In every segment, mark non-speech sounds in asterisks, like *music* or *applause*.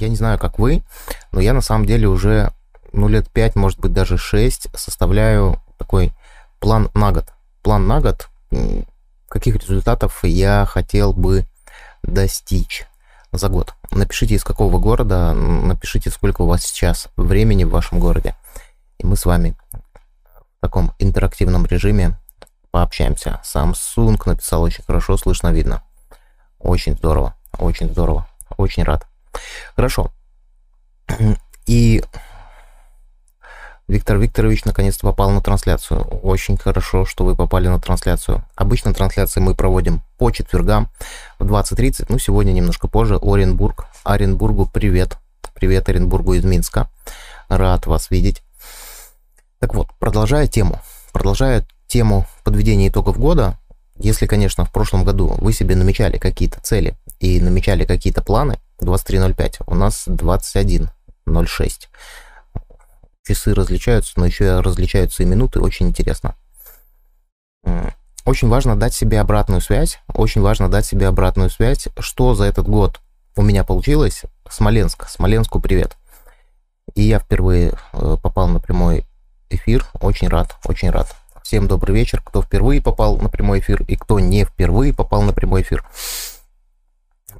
я не знаю, как вы, но я на самом деле уже, ну, лет 5, может быть, даже 6 составляю такой план на год. План на год, каких результатов я хотел бы достичь за год. Напишите, из какого города, напишите, сколько у вас сейчас времени в вашем городе. И мы с вами в таком интерактивном режиме пообщаемся. Samsung написал очень хорошо, слышно, видно. Очень здорово, очень здорово, очень рад. Хорошо. И Виктор Викторович наконец-то попал на трансляцию. Очень хорошо, что вы попали на трансляцию. Обычно трансляции мы проводим по четвергам в 20.30, ну сегодня немножко позже. Оренбург. Оренбургу привет. Привет Оренбургу из Минска. Рад вас видеть. Так вот, продолжая тему. Продолжая тему подведения итогов года, если, конечно, в прошлом году вы себе намечали какие-то цели и намечали какие-то планы, 23.05, у нас 21.06 часы различаются, но еще различаются и минуты, очень интересно. Очень важно дать себе обратную связь, очень важно дать себе обратную связь, что за этот год у меня получилось. Смоленск, Смоленску привет. И я впервые э, попал на прямой эфир, очень рад, очень рад. Всем добрый вечер, кто впервые попал на прямой эфир и кто не впервые попал на прямой эфир.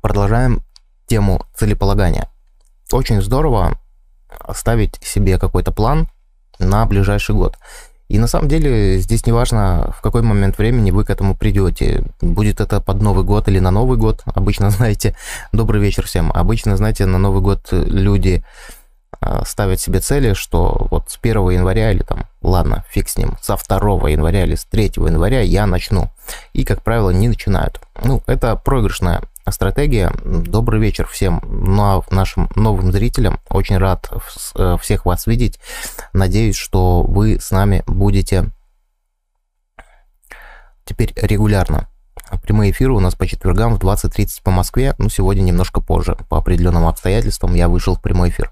Продолжаем тему целеполагания. Очень здорово ставить себе какой-то план на ближайший год. И на самом деле здесь не важно, в какой момент времени вы к этому придете. Будет это под Новый год или на Новый год. *laughs* Обычно, знаете, добрый вечер всем. Обычно, знаете, на Новый год люди а, ставят себе цели, что вот с 1 января или там, ладно, фиг с ним, со 2 января или с 3 января я начну. И, как правило, не начинают. Ну, это проигрышная стратегия. Добрый вечер всем ну, а нашим новым зрителям. Очень рад э, всех вас видеть. Надеюсь, что вы с нами будете теперь регулярно. Прямые эфиры у нас по четвергам в 20.30 по Москве. Ну, сегодня немножко позже. По определенным обстоятельствам я вышел в прямой эфир.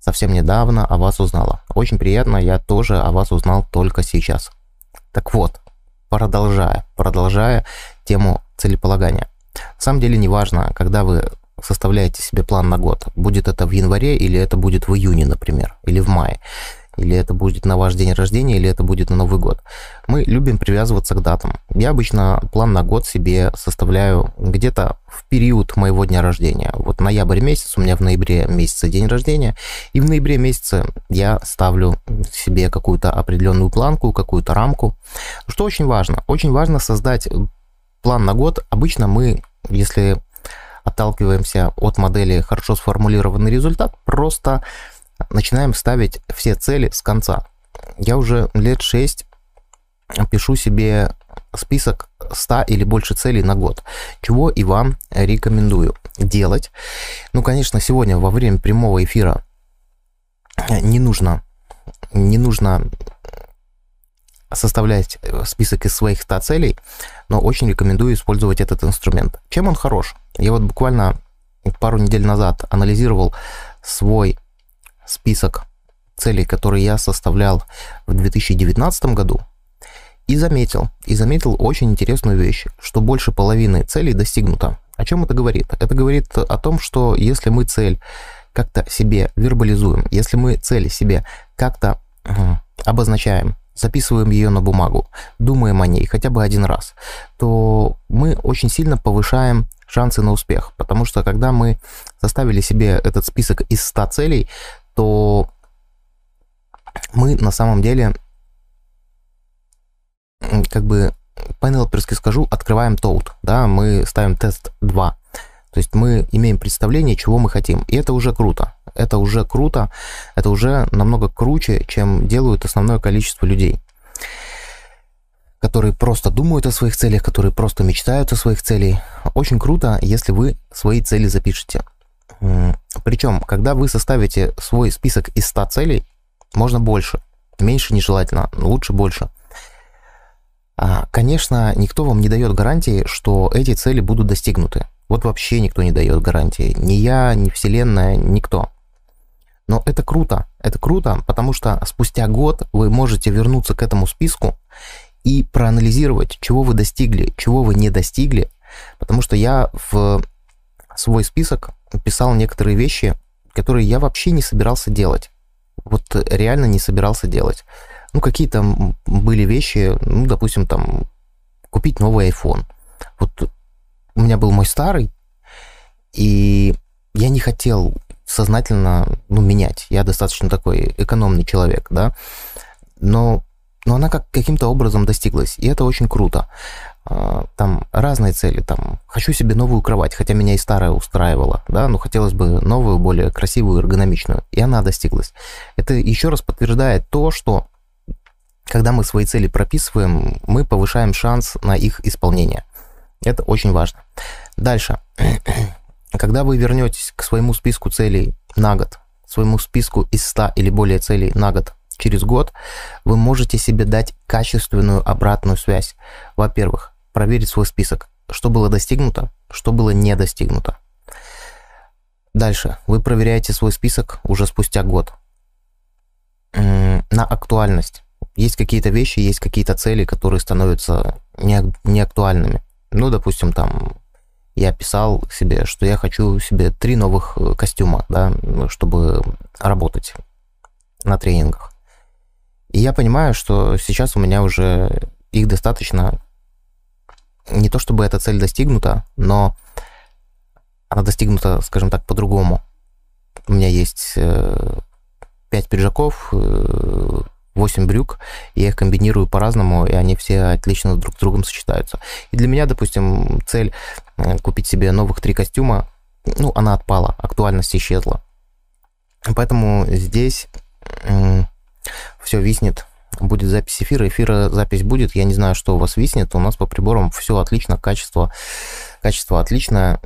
Совсем недавно о вас узнала. Очень приятно, я тоже о вас узнал только сейчас. Так вот, продолжая, продолжая тему целеполагания. На самом деле не важно, когда вы составляете себе план на год. Будет это в январе или это будет в июне, например, или в мае. Или это будет на ваш день рождения, или это будет на Новый год. Мы любим привязываться к датам. Я обычно план на год себе составляю где-то в период моего дня рождения. Вот ноябрь месяц, у меня в ноябре месяце день рождения, и в ноябре месяце я ставлю себе какую-то определенную планку, какую-то рамку. Что очень важно? Очень важно создать план на год. Обычно мы, если отталкиваемся от модели хорошо сформулированный результат, просто начинаем ставить все цели с конца. Я уже лет 6 пишу себе список 100 или больше целей на год, чего и вам рекомендую делать. Ну, конечно, сегодня во время прямого эфира не нужно, не нужно составлять э, список из своих 100 целей, но очень рекомендую использовать этот инструмент. Чем он хорош? Я вот буквально пару недель назад анализировал свой список целей, которые я составлял в 2019 году, и заметил, и заметил очень интересную вещь, что больше половины целей достигнуто. О чем это говорит? Это говорит о том, что если мы цель как-то себе вербализуем, если мы цель себе как-то обозначаем, записываем ее на бумагу, думаем о ней хотя бы один раз, то мы очень сильно повышаем шансы на успех. Потому что когда мы составили себе этот список из 100 целей, то мы на самом деле, как бы по-НЛПерски скажу, открываем тоут, да, мы ставим тест 2. То есть мы имеем представление, чего мы хотим. И это уже круто. Это уже круто. Это уже намного круче, чем делают основное количество людей которые просто думают о своих целях, которые просто мечтают о своих целях. Очень круто, если вы свои цели запишете. Причем, когда вы составите свой список из 100 целей, можно больше. Меньше нежелательно, лучше больше. А, конечно, никто вам не дает гарантии, что эти цели будут достигнуты. Вот вообще никто не дает гарантии. Ни я, ни Вселенная, никто. Но это круто. Это круто, потому что спустя год вы можете вернуться к этому списку и проанализировать, чего вы достигли, чего вы не достигли. Потому что я в свой список писал некоторые вещи, которые я вообще не собирался делать. Вот реально не собирался делать. Ну, какие-то были вещи, ну, допустим, там, купить новый iPhone. Вот у меня был мой старый, и я не хотел сознательно ну, менять. Я достаточно такой экономный человек, да. Но, но она как, каким-то образом достиглась, и это очень круто. А, там разные цели, там, хочу себе новую кровать, хотя меня и старая устраивала, да, но хотелось бы новую, более красивую, эргономичную, и она достиглась. Это еще раз подтверждает то, что когда мы свои цели прописываем, мы повышаем шанс на их исполнение. Это очень важно. Дальше. Когда вы вернетесь к своему списку целей на год, своему списку из 100 или более целей на год, через год, вы можете себе дать качественную обратную связь. Во-первых, проверить свой список, что было достигнуто, что было не достигнуто. Дальше, вы проверяете свой список уже спустя год на актуальность. Есть какие-то вещи, есть какие-то цели, которые становятся неактуальными. Ну, допустим, там я писал себе, что я хочу себе три новых э, костюма, да, чтобы работать на тренингах. И я понимаю, что сейчас у меня уже их достаточно не то чтобы эта цель достигнута, но она достигнута, скажем так, по-другому. У меня есть э, пять пиджаков, э, 8 брюк, я их комбинирую по-разному, и они все отлично друг с другом сочетаются. И для меня, допустим, цель купить себе новых три костюма, ну, она отпала, актуальность исчезла. Поэтому здесь все виснет будет запись эфира, эфира запись будет, я не знаю, что у вас виснет, у нас по приборам все отлично, качество, качество отличное,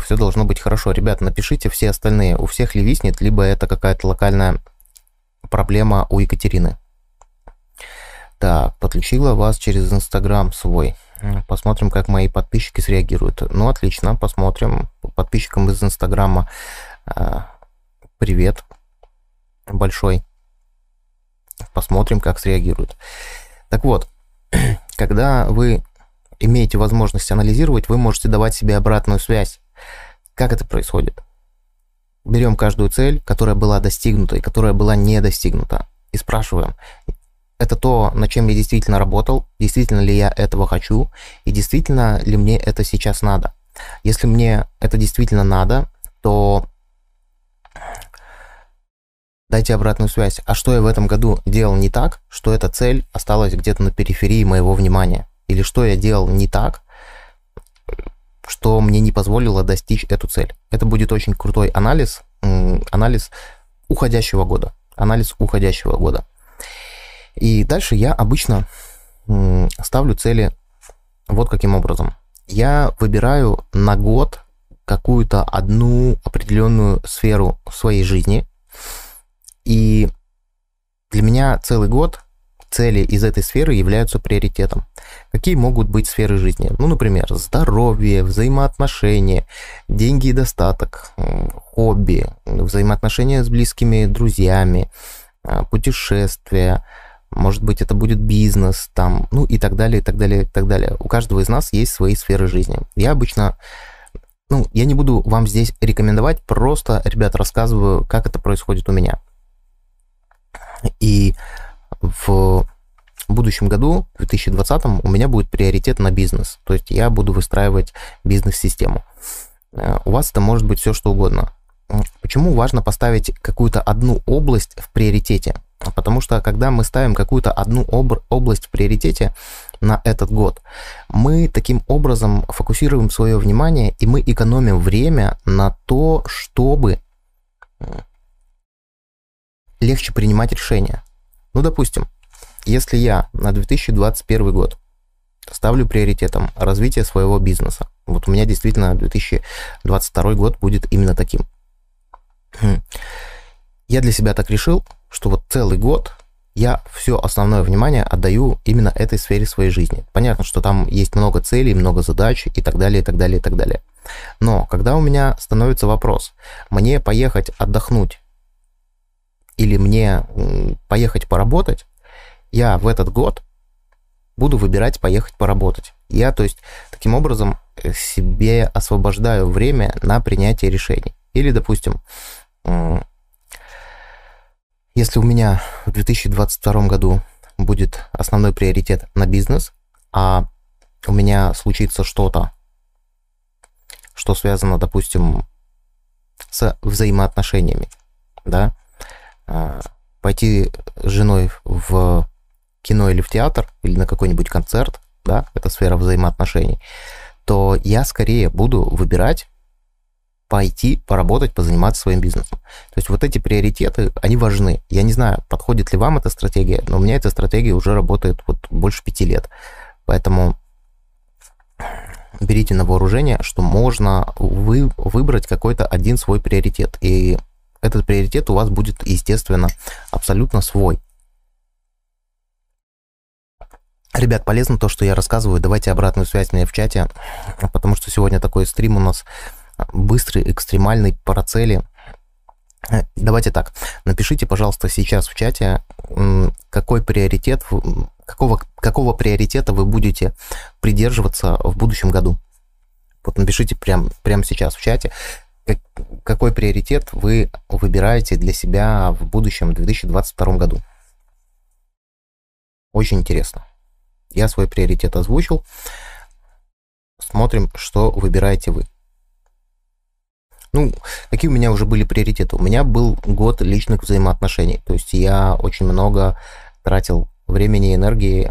все должно быть хорошо. Ребят, напишите все остальные, у всех ли виснет, либо это какая-то локальная проблема у Екатерины. Так, подключила вас через Инстаграм свой. Посмотрим, как мои подписчики среагируют. Ну, отлично, посмотрим. Подписчикам из Инстаграма э, привет большой. Посмотрим, как среагируют. Так вот, *clears throat* когда вы имеете возможность анализировать, вы можете давать себе обратную связь. Как это происходит? Берем каждую цель, которая была достигнута и которая была не достигнута, и спрашиваем, это то, над чем я действительно работал, действительно ли я этого хочу, и действительно ли мне это сейчас надо. Если мне это действительно надо, то дайте обратную связь. А что я в этом году делал не так, что эта цель осталась где-то на периферии моего внимания? Или что я делал не так, что мне не позволило достичь эту цель? Это будет очень крутой анализ, анализ уходящего года. Анализ уходящего года. И дальше я обычно ставлю цели вот каким образом. Я выбираю на год какую-то одну определенную сферу своей жизни, и для меня целый год цели из этой сферы являются приоритетом. Какие могут быть сферы жизни? Ну, например, здоровье, взаимоотношения, деньги и достаток, хобби, взаимоотношения с близкими друзьями, а, путешествия, может быть, это будет бизнес, там, ну и так далее, и так далее, и так далее. У каждого из нас есть свои сферы жизни. Я обычно ну, я не буду вам здесь рекомендовать, просто, ребят, рассказываю, как это происходит у меня. И в будущем году, в 2020, у меня будет приоритет на бизнес. То есть я буду выстраивать бизнес-систему. Э, у вас это может быть все, что угодно. Почему важно поставить какую-то одну область в приоритете? Потому что когда мы ставим какую-то одну об- область в приоритете на этот год, мы таким образом фокусируем свое внимание и мы экономим время на то, чтобы легче принимать решения. Ну, допустим, если я на 2021 год ставлю приоритетом развитие своего бизнеса, вот у меня действительно 2022 год будет именно таким. Хм. Я для себя так решил, что вот целый год я все основное внимание отдаю именно этой сфере своей жизни. Понятно, что там есть много целей, много задач и так далее, и так далее, и так далее. Но когда у меня становится вопрос, мне поехать отдохнуть или мне поехать поработать, я в этот год буду выбирать поехать поработать. Я, то есть, таким образом э, себе освобождаю время на принятие решений. Или, допустим, если у меня в 2022 году будет основной приоритет на бизнес, а у меня случится что-то, что связано, допустим, с взаимоотношениями, да, а, пойти с женой в кино или в театр, или на какой-нибудь концерт, да, это сфера взаимоотношений, то я скорее буду выбирать пойти, поработать, позаниматься своим бизнесом. То есть вот эти приоритеты, они важны. Я не знаю, подходит ли вам эта стратегия, но у меня эта стратегия уже работает вот больше пяти лет. Поэтому берите на вооружение, что можно вы, выбрать какой-то один свой приоритет. И этот приоритет у вас будет, естественно, абсолютно свой. Ребят, полезно то, что я рассказываю. Давайте обратную связь мне в чате, потому что сегодня такой стрим у нас быстрый, экстремальный, парацели. Давайте так, напишите, пожалуйста, сейчас в чате, какой приоритет, какого, какого приоритета вы будете придерживаться в будущем году. Вот напишите прямо прям сейчас в чате, какой приоритет вы выбираете для себя в будущем 2022 году. Очень интересно. Я свой приоритет озвучил. Смотрим, что выбираете вы. Ну, какие у меня уже были приоритеты? У меня был год личных взаимоотношений. То есть я очень много тратил времени и энергии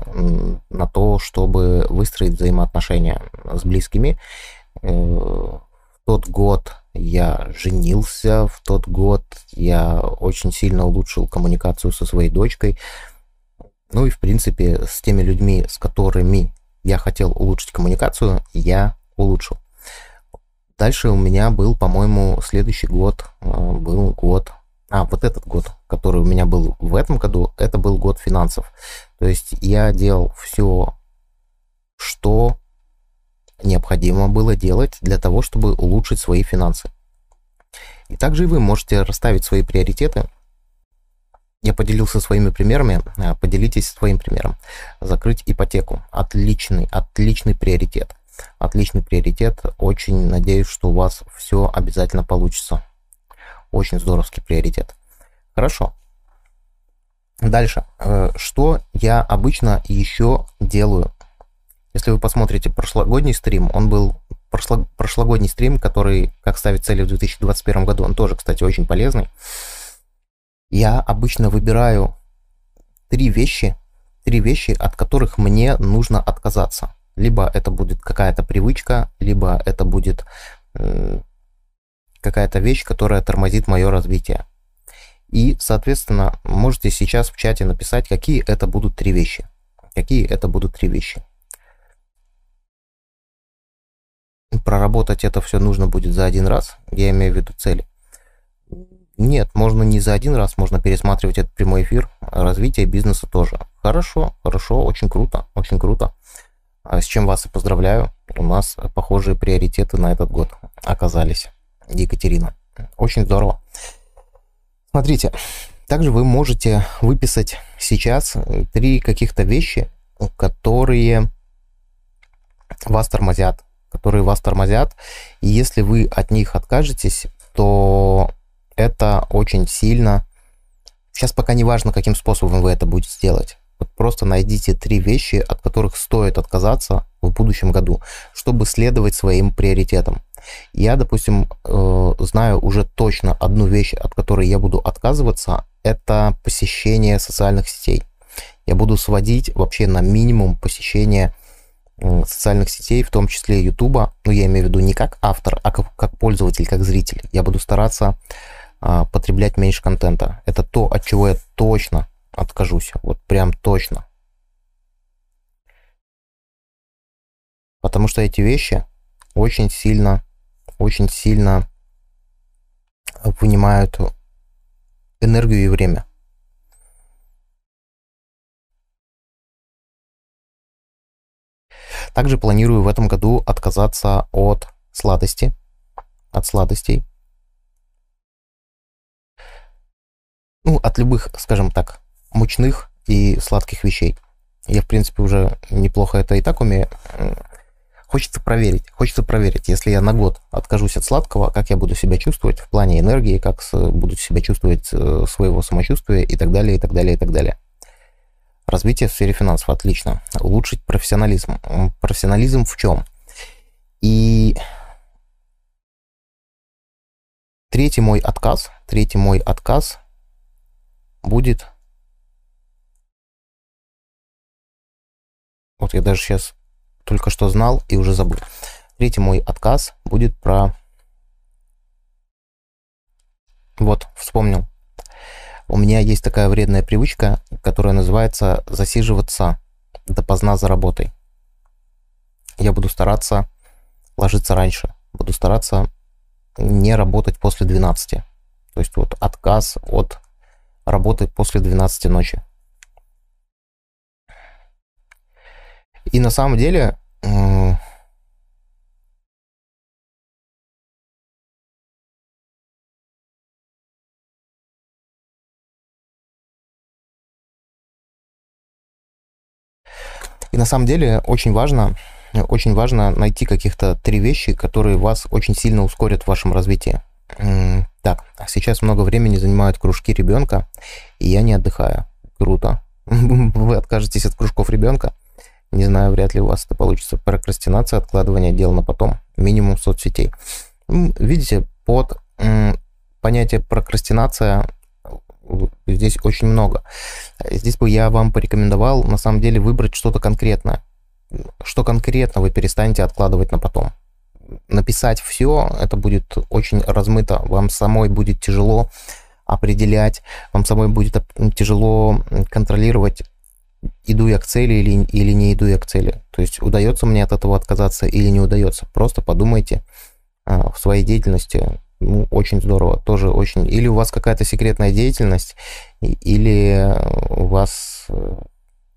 на то, чтобы выстроить взаимоотношения с близкими. Э, в тот год я женился, в тот год я очень сильно улучшил коммуникацию со своей дочкой. Ну и, в принципе, с теми людьми, с которыми я хотел улучшить коммуникацию, я улучшил. Дальше у меня был, по-моему, следующий год, э, был год, а, вот этот год, который у меня был в этом году, это был год финансов. То есть я делал все, что необходимо было делать для того, чтобы улучшить свои финансы. И также вы можете расставить свои приоритеты. Я поделился своими примерами, а, поделитесь своим примером. Закрыть ипотеку. Отличный, отличный приоритет. Отличный приоритет. Очень надеюсь, что у вас все обязательно получится. Очень здоровский приоритет. Хорошо. Дальше. Э, что я обычно еще делаю если вы посмотрите прошлогодний стрим, он был прошло, прошлогодний стрим, который как ставить цели в 2021 году, он тоже, кстати, очень полезный. Я обычно выбираю три вещи, три вещи, от которых мне нужно отказаться. Либо это будет какая-то привычка, либо это будет какая-то вещь, которая тормозит мое развитие. И, соответственно, можете сейчас в чате написать, какие это будут три вещи. Какие это будут три вещи. проработать это все нужно будет за один раз, я имею в виду цели. Нет, можно не за один раз, можно пересматривать этот прямой эфир, развитие бизнеса тоже. Хорошо, хорошо, очень круто, очень круто. А с чем вас и поздравляю, у нас похожие приоритеты на этот год оказались. Екатерина, очень здорово. Смотрите, также вы можете выписать сейчас три каких-то вещи, которые вас тормозят, которые вас тормозят. И если вы от них откажетесь, то это очень сильно... Сейчас пока не важно, каким способом вы это будете делать. Вот просто найдите три вещи, от которых стоит отказаться в будущем году, чтобы следовать своим приоритетам. Я, допустим, э, знаю уже точно одну вещь, от которой я буду отказываться, это посещение социальных сетей. Я буду сводить вообще на минимум посещение социальных сетей, в том числе Ютуба, ну, я имею в виду не как автор, а как, как пользователь, как зритель. Я буду стараться а, потреблять меньше контента. Это то, от чего я точно откажусь. Вот прям точно. Потому что эти вещи очень сильно, очень сильно вынимают энергию и время. Также планирую в этом году отказаться от сладости, от сладостей. Ну, от любых, скажем так, мучных и сладких вещей. Я, в принципе, уже неплохо это и так умею. хочется проверить, хочется проверить, если я на год откажусь от сладкого, как я буду себя чувствовать в плане энергии, как буду себя чувствовать э, своего самочувствия и так далее, и так далее, и так далее. Развитие в сфере финансов, отлично. Улучшить профессионализм. Профессионализм в чем? И третий мой отказ, третий мой отказ будет... Вот я даже сейчас только что знал и уже забыл. Третий мой отказ будет про... Вот, вспомнил. У меня есть такая вредная привычка, которая называется засиживаться допоздна за работой. Я буду стараться ложиться раньше. Буду стараться не работать после 12. То есть вот отказ от работы после 12 ночи. И на самом деле И на самом деле очень важно, очень важно найти каких-то три вещи, которые вас очень сильно ускорят в вашем развитии. Так, сейчас много времени занимают кружки ребенка, и я не отдыхаю. Круто. *laughs* Вы откажетесь от кружков ребенка? Не знаю, вряд ли у вас это получится. Прокрастинация, откладывание дел на потом. Минимум соцсетей. Видите, под понятие прокрастинация здесь очень много. Здесь бы я вам порекомендовал, на самом деле, выбрать что-то конкретное. Что конкретно вы перестанете откладывать на потом. Написать все, это будет очень размыто. Вам самой будет тяжело определять, вам самой будет тяжело контролировать иду я к цели или, или не иду я к цели. То есть удается мне от этого отказаться или не удается. Просто подумайте а, в своей деятельности. Ну, очень здорово. Тоже очень... Или у вас какая-то секретная деятельность, или у вас... Э,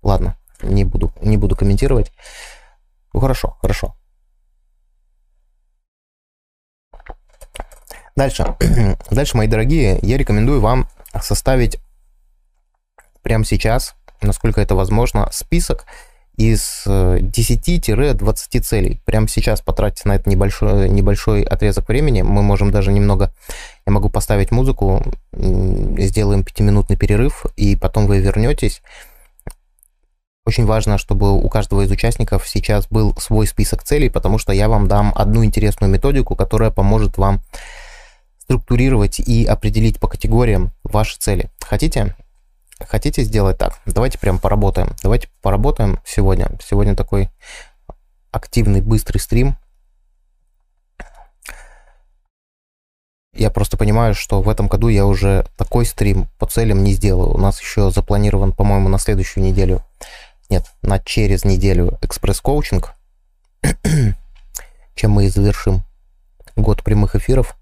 ладно, не буду, не буду комментировать. Ну, хорошо, хорошо. Дальше. *clears throat* Дальше, мои дорогие, я рекомендую вам составить прямо сейчас насколько это возможно, список из 10-20 э, целей. Прямо сейчас потратьте на это небольшой, небольшой отрезок времени. Мы можем даже немного... Я могу поставить музыку, сделаем пятиминутный перерыв, и потом вы вернетесь. Очень важно, чтобы у каждого из участников сейчас был свой список целей, потому что я вам дам одну интересную методику, которая поможет вам структурировать и определить по категориям ваши цели. Хотите? Хотите сделать так? Давайте прям поработаем. Давайте поработаем сегодня. Сегодня такой активный, быстрый стрим. Я просто понимаю, что в этом году я уже такой стрим по целям не сделаю. У нас еще запланирован, по-моему, на следующую неделю. Нет, на через неделю экспресс-коучинг, *clears throat* чем мы и завершим год прямых эфиров.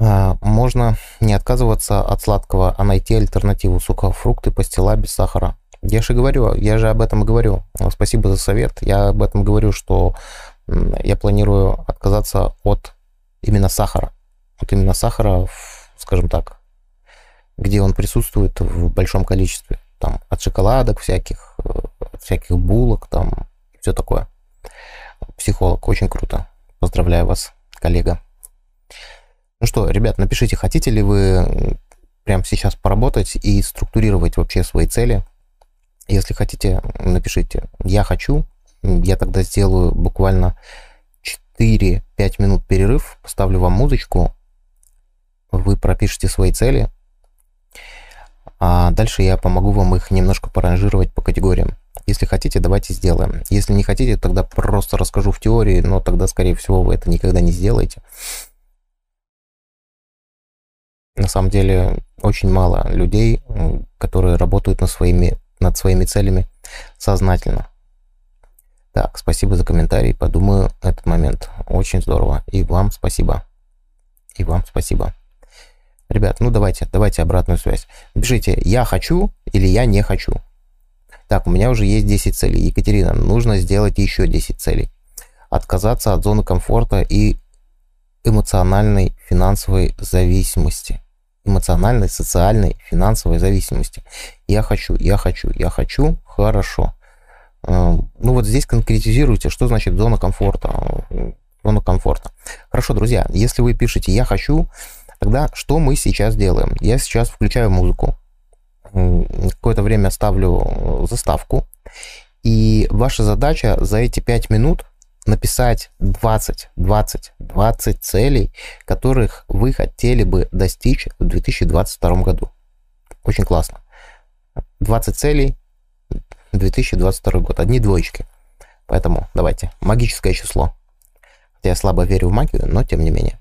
А, можно не отказываться от сладкого, а найти альтернативу. Сухофрукты, пастила без сахара. Я же говорю, я же об этом говорю. Спасибо за совет. Я об этом говорю, что я планирую отказаться от именно сахара. Вот именно сахара, скажем так, где он присутствует в большом количестве. Там от шоколадок всяких, э, от всяких булок, там все такое. Психолог, очень круто. Поздравляю вас, коллега. Ну что, ребят, напишите, хотите ли вы прямо сейчас поработать и структурировать вообще свои цели. Если хотите, напишите «я хочу». Я тогда сделаю буквально 4-5 минут перерыв, поставлю вам музычку, вы пропишите свои цели, а дальше я помогу вам их немножко поранжировать по категориям. Если хотите, давайте сделаем. Если не хотите, тогда просто расскажу в теории, но тогда, скорее всего, вы это никогда не сделаете на самом деле очень мало людей, которые работают над своими, над своими целями сознательно. Так, спасибо за комментарий, подумаю этот момент. Очень здорово. И вам спасибо. И вам спасибо. Ребят, ну давайте, давайте обратную связь. Пишите «я хочу» или «я не хочу». Так, у меня уже есть 10 целей. Екатерина, нужно сделать еще 10 целей. Отказаться от зоны комфорта и эмоциональной финансовой зависимости. Эмоциональной, социальной, финансовой зависимости. Я хочу, я хочу, я хочу. Хорошо. Э, ну вот здесь конкретизируйте, что значит зона комфорта. Зона комфорта. Хорошо, друзья, если вы пишете «я хочу», тогда что мы сейчас делаем? Я сейчас включаю музыку, какое-то время ставлю заставку, и ваша задача за эти 5 минут написать 20, 20, 20 целей, которых вы хотели бы достичь в 2022 году. Очень классно. 20 целей 2022 год. Одни двоечки. Поэтому давайте. Магическое число. Я слабо верю в магию, но тем не менее.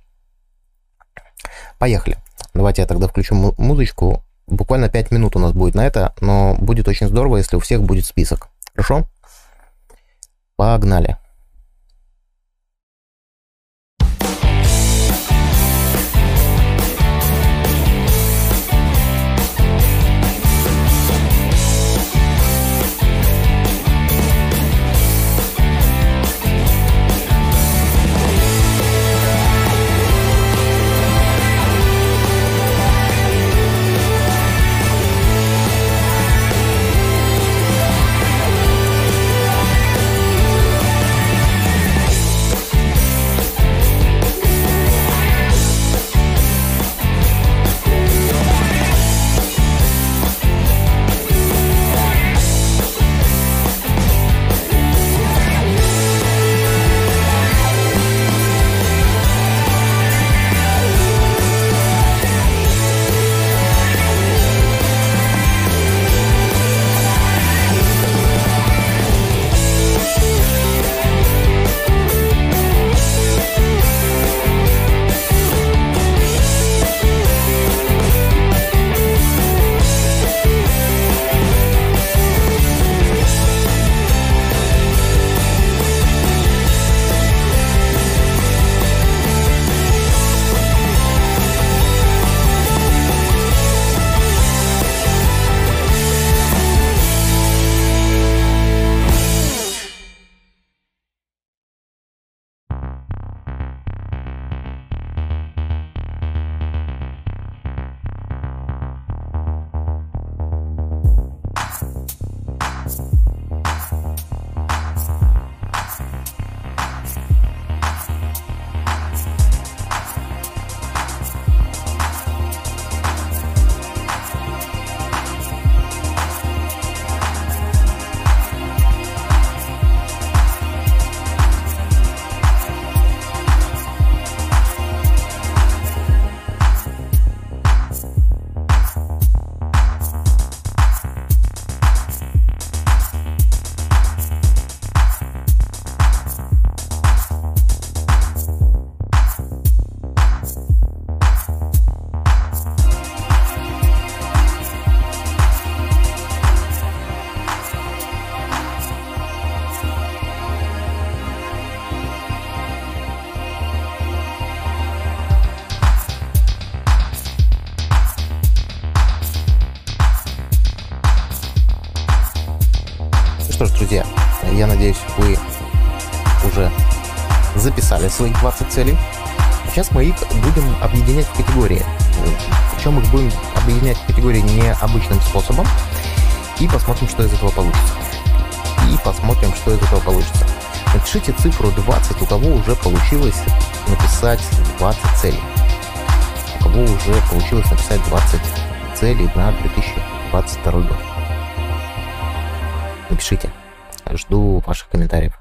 Поехали. Давайте я тогда включу музычку. Буквально 5 минут у нас будет на это, но будет очень здорово, если у всех будет список. Хорошо? Погнали. Записали свои 20 целей. Сейчас мы их будем объединять в категории. Причем их будем объединять в категории необычным способом. И посмотрим, что из этого получится. И посмотрим, что из этого получится. Напишите цифру 20, у кого уже получилось написать 20 целей. У кого уже получилось написать 20 целей на 2022 год. Напишите. Жду ваших комментариев.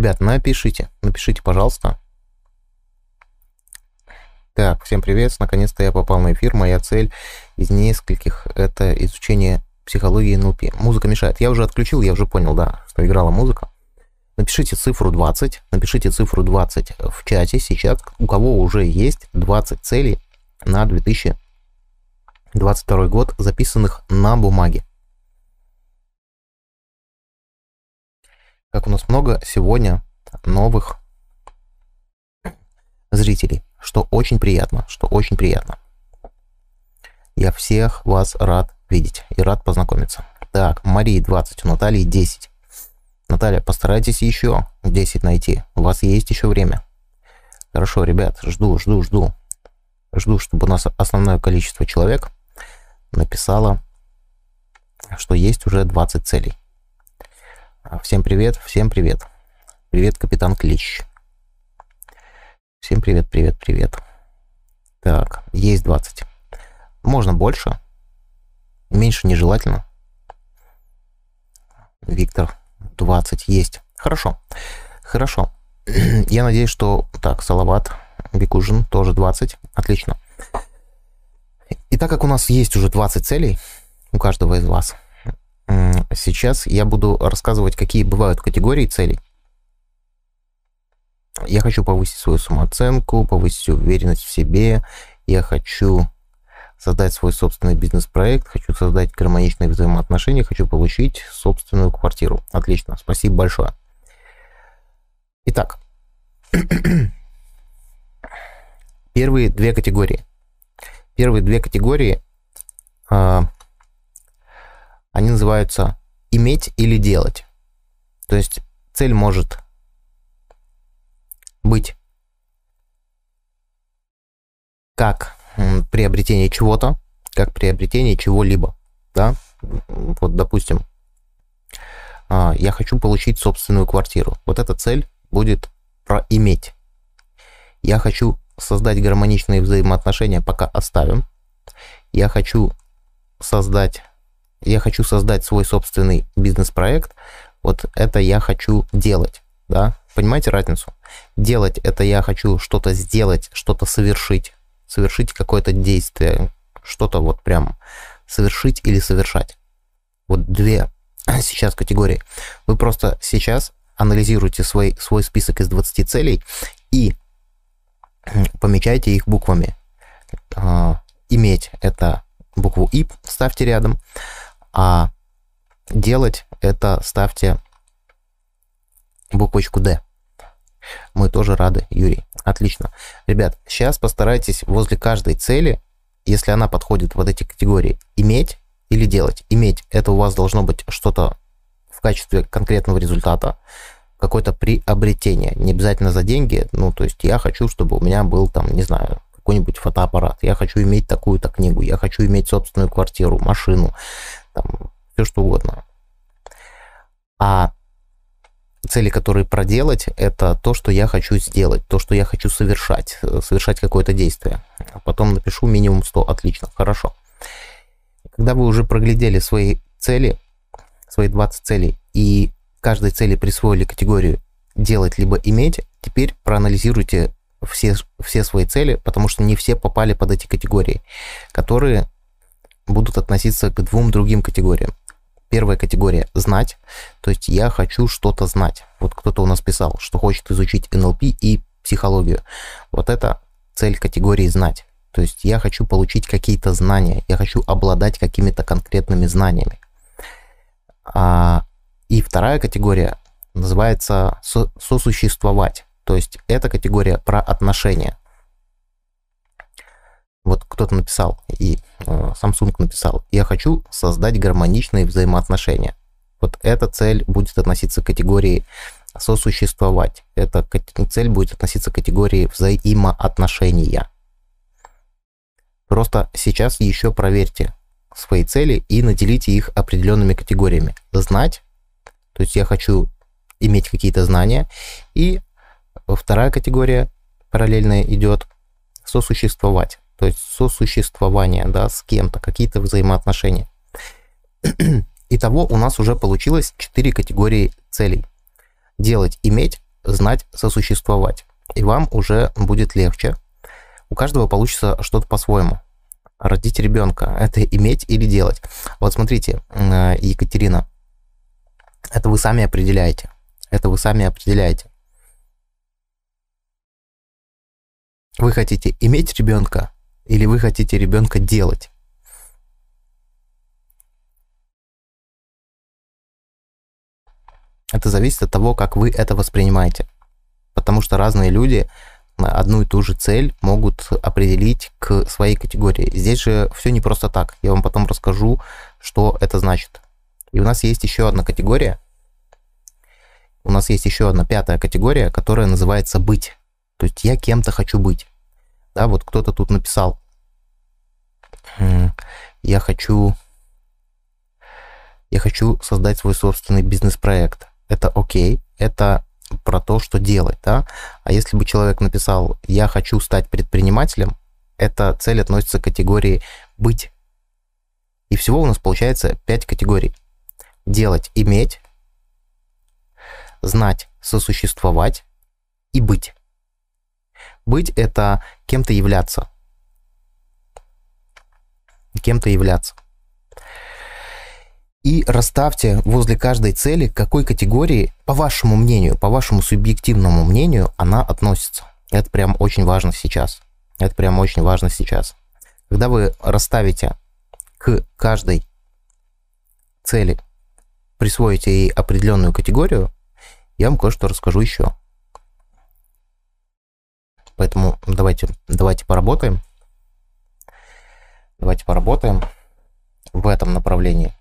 Ребят, напишите, напишите, пожалуйста. Так, всем привет, наконец-то я попал на эфир. Моя цель из нескольких – это изучение психологии НЛП. Музыка мешает. Я уже отключил, я уже понял, да, что играла музыка. Напишите цифру 20, напишите цифру 20 в чате сейчас, у кого уже есть 20 целей на 2022 год, записанных на бумаге. Как у нас много сегодня новых зрителей, что очень приятно, что очень приятно. Я всех вас рад видеть и рад познакомиться. Так, Марии 20, у Натальи 10. Наталья, постарайтесь еще 10 найти. У вас есть еще время. Хорошо, ребят, жду, жду, жду. Жду, чтобы у нас основное количество человек написало, что есть уже 20 целей. Всем привет, всем привет. Привет, капитан Клич. Всем привет, привет, привет. Так, есть 20. Можно больше. Меньше нежелательно. Виктор, 20 есть. Хорошо. Хорошо. *clears throat* Я надеюсь, что... Так, Салават, Бекужин, тоже 20. Отлично. И так как у нас есть уже 20 целей, у каждого из вас, сейчас я буду рассказывать, какие бывают категории целей. Я хочу повысить свою самооценку, повысить уверенность в себе. Я хочу создать свой собственный бизнес-проект, хочу создать гармоничные взаимоотношения, хочу получить собственную квартиру. Отлично, спасибо большое. Итак, *clears throat* первые две категории. Первые две категории, э, они называются иметь или делать. То есть цель может быть как приобретение чего-то, как приобретение чего-либо. Да? Вот, допустим, а, я хочу получить собственную квартиру. Вот эта цель будет про иметь. Я хочу создать гармоничные взаимоотношения, пока оставим. Я хочу создать, я хочу создать свой собственный бизнес-проект. Вот это я хочу делать, да? Понимаете разницу? Делать это я хочу что-то сделать, что-то совершить совершить какое-то действие, что-то вот прям совершить или совершать. Вот две *clears throat* сейчас категории. Вы просто сейчас анализируете свой, свой список из 20 целей и *clears throat* помечайте их буквами. А, иметь это букву И ставьте рядом, а делать это ставьте буквочку D. Мы тоже рады, Юрий. Отлично. Ребят, сейчас постарайтесь возле каждой цели, если она подходит вот эти категории, иметь или делать. Иметь – это у вас должно быть что-то в качестве конкретного результата, какое-то приобретение. Не обязательно за деньги. Ну, то есть я хочу, чтобы у меня был там, не знаю, какой-нибудь фотоаппарат. Я хочу иметь такую-то книгу. Я хочу иметь собственную квартиру, машину, там, все что угодно. А цели, которые проделать, это то, что я хочу сделать, то, что я хочу совершать, э, совершать какое-то действие. А потом напишу минимум 100, отлично, хорошо. Когда вы уже проглядели свои цели, свои 20 целей, и каждой цели присвоили категорию делать либо иметь, теперь проанализируйте все, все свои цели, потому что не все попали под эти категории, которые будут относиться к двум другим категориям. Первая категория – знать, то есть я хочу что-то знать. Вот кто-то у нас писал, что хочет изучить НЛП и психологию. Вот это цель категории знать. То есть я хочу получить какие-то знания, я хочу обладать какими-то конкретными знаниями. А, и вторая категория называется сосуществовать. То есть это категория про отношения. Вот кто-то написал, и э, Samsung написал, я хочу создать гармоничные взаимоотношения. Вот эта цель будет относиться к категории сосуществовать. Эта цель будет относиться к категории взаимоотношения. Просто сейчас еще проверьте свои цели и наделите их определенными категориями. Знать, то есть я хочу иметь какие-то знания. И вторая категория параллельная идет сосуществовать то есть сосуществование, да, с кем-то, какие-то взаимоотношения. *clears throat* Итого у нас уже получилось 4 категории целей. Делать, иметь, знать, сосуществовать. И вам уже будет легче. У каждого получится что-то по-своему. Родить ребенка – это иметь или делать. Вот смотрите, э, Екатерина, это вы сами определяете. Это вы сами определяете. Вы хотите иметь ребенка или вы хотите ребенка делать? Это зависит от того, как вы это воспринимаете. Потому что разные люди одну и ту же цель могут определить к своей категории. Здесь же все не просто так. Я вам потом расскажу, что это значит. И у нас есть еще одна категория. у нас есть еще одна пятая категория, которая называется «быть». То есть я кем-то хочу быть. Да, вот кто-то тут написал, я хочу, я хочу создать свой собственный бизнес-проект. Это окей, это про то, что делать, да. А если бы человек написал, я хочу стать предпринимателем, эта цель относится к категории быть. И всего у нас получается 5 категорий. Делать, иметь, знать, сосуществовать и быть. Быть – это кем-то являться. Кем-то являться. И расставьте возле каждой цели, к какой категории, по вашему мнению, по вашему субъективному мнению, она относится. Это прям очень важно сейчас. Это прям очень важно сейчас. Когда вы расставите к каждой цели, присвоите ей определенную категорию, я вам кое-что расскажу еще. Поэтому давайте, давайте поработаем. Давайте поработаем в этом направлении.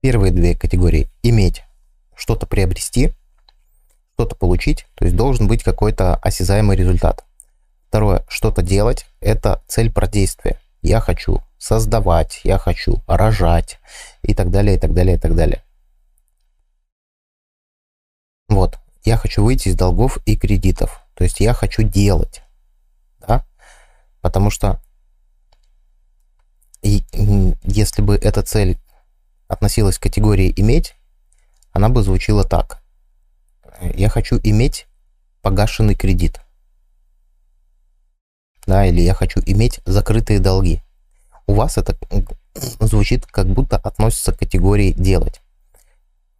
Первые две категории – иметь, что-то приобрести, что-то получить, то есть должен быть какой-то осязаемый результат. Второе – что-то делать – это цель про действие. Я хочу создавать, я хочу рожать и так далее, и так далее, и так далее. Вот, я хочу выйти из долгов и кредитов, то есть я хочу делать, да, потому что и, если бы эта цель относилась к категории «иметь», она бы звучила так. Я хочу иметь погашенный кредит. Да, или я хочу иметь закрытые долги. У вас это звучит как будто относится к категории «делать».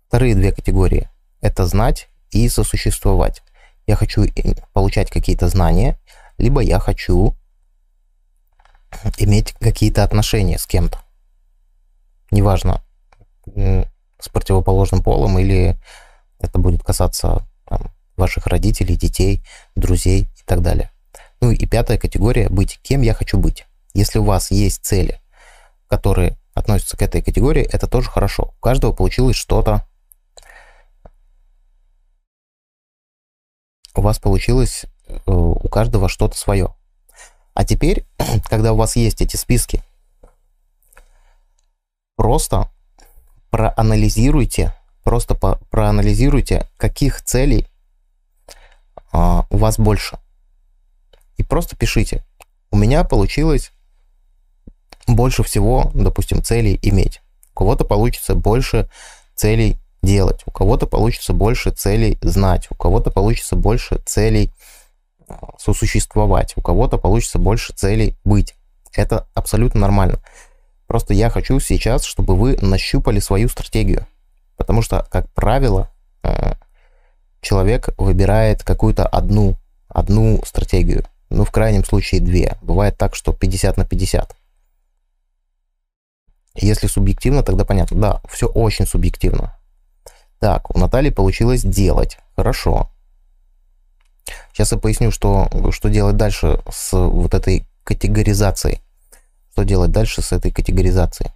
Вторые две категории – это знать и сосуществовать. Я хочу получать какие-то знания, либо я хочу иметь какие-то отношения с кем-то. Неважно, с противоположным полом или это будет касаться там, ваших родителей, детей, друзей и так далее. Ну и пятая категория – быть кем я хочу быть. Если у вас есть цели, которые относятся к этой категории, это тоже хорошо. У каждого получилось что-то. У вас получилось э, у каждого что-то свое. А теперь, *clears throat* когда у вас есть эти списки, просто проанализируйте, просто по проанализируйте, каких целей а, у вас больше. И просто пишите. У меня получилось больше всего, допустим, целей иметь. У кого-то получится больше целей делать, у кого-то получится больше целей знать, у кого-то получится больше целей а, сосуществовать, у кого-то получится больше целей быть. Это абсолютно нормально. Просто я хочу сейчас, чтобы вы нащупали свою стратегию. Потому что, как правило, э, человек выбирает какую-то одну, одну стратегию. Ну, в крайнем случае, две. Бывает так, что 50 на 50. Если субъективно, тогда понятно. Да, все очень субъективно. Так, у Натальи получилось делать. Хорошо. Сейчас я поясню, что, что делать дальше с вот этой категоризацией. Что делать дальше с этой категоризацией?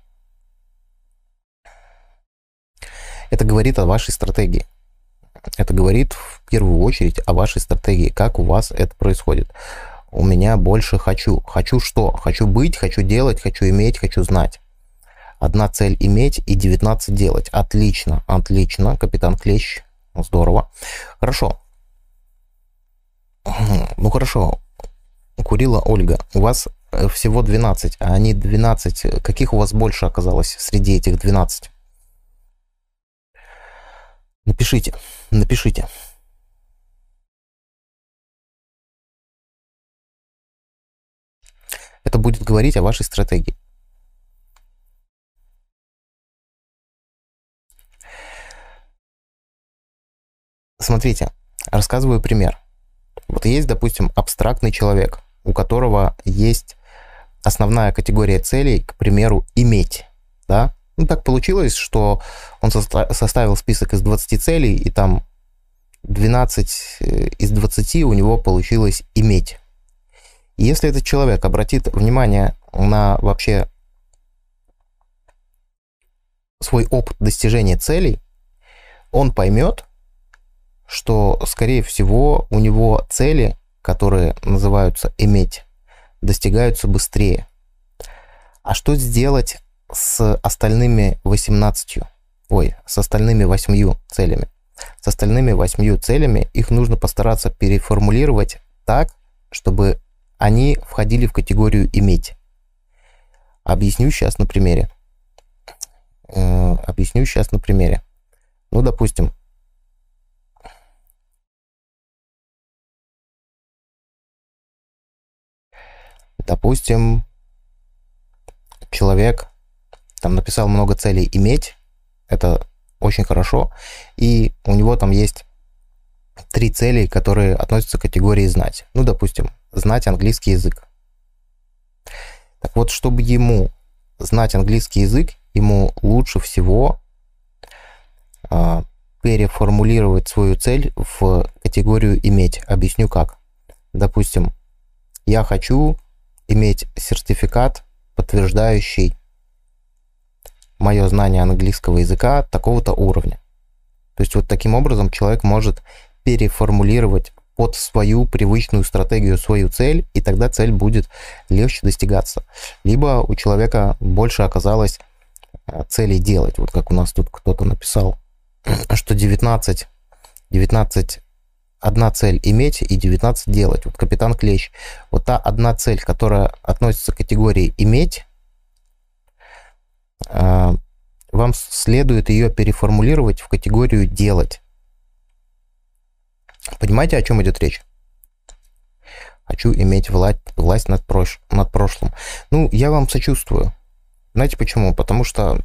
Это говорит о вашей стратегии. Это говорит в первую очередь о вашей стратегии, как у вас это происходит. У меня больше хочу. Хочу что? Хочу быть, хочу делать, хочу иметь, хочу знать. Одна цель иметь и 19 делать. Отлично, отлично. Капитан Клещ. Здорово. Хорошо. Ну хорошо. Курила Ольга. У вас Э, всего 12, а они 12. Каких у вас больше оказалось среди этих 12? Напишите, напишите. Это будет говорить о вашей стратегии. Смотрите, рассказываю пример. Вот есть, допустим, абстрактный человек, у которого есть основная категория целей, к примеру, иметь, да, ну, так получилось, что он составил список из 20 целей, и там 12 э, из 20 у него получилось иметь. Если этот человек обратит внимание на вообще свой опыт достижения целей, он поймет, что, скорее всего, у него цели, которые называются иметь, достигаются быстрее. А что сделать с остальными 18? Ой, с остальными 8 целями? С остальными 8 целями их нужно постараться переформулировать так, чтобы они входили в категорию иметь. Объясню сейчас на примере. Э, объясню сейчас на примере. Ну, допустим, допустим, человек там написал много целей иметь, это очень хорошо, и у него там есть три цели, которые относятся к категории знать. Ну, допустим, знать английский язык. Так вот, чтобы ему знать английский язык, ему лучше всего э, переформулировать свою цель в категорию иметь. Объясню как. Допустим, я хочу иметь сертификат, подтверждающий мое знание английского языка такого-то уровня. То есть вот таким образом человек может переформулировать под свою привычную стратегию свою цель, и тогда цель будет легче достигаться. Либо у человека больше оказалось э, целей делать. Вот как у нас тут кто-то написал, *clears throat* что 19, 19 одна цель иметь и 19 делать. Вот капитан Клещ. Вот та одна цель, которая относится к категории иметь, э, вам следует ее переформулировать в категорию делать. Понимаете, о чем идет речь? Хочу иметь власть, власть над, прош, над прошлым. Ну, я вам сочувствую. Знаете почему? Потому что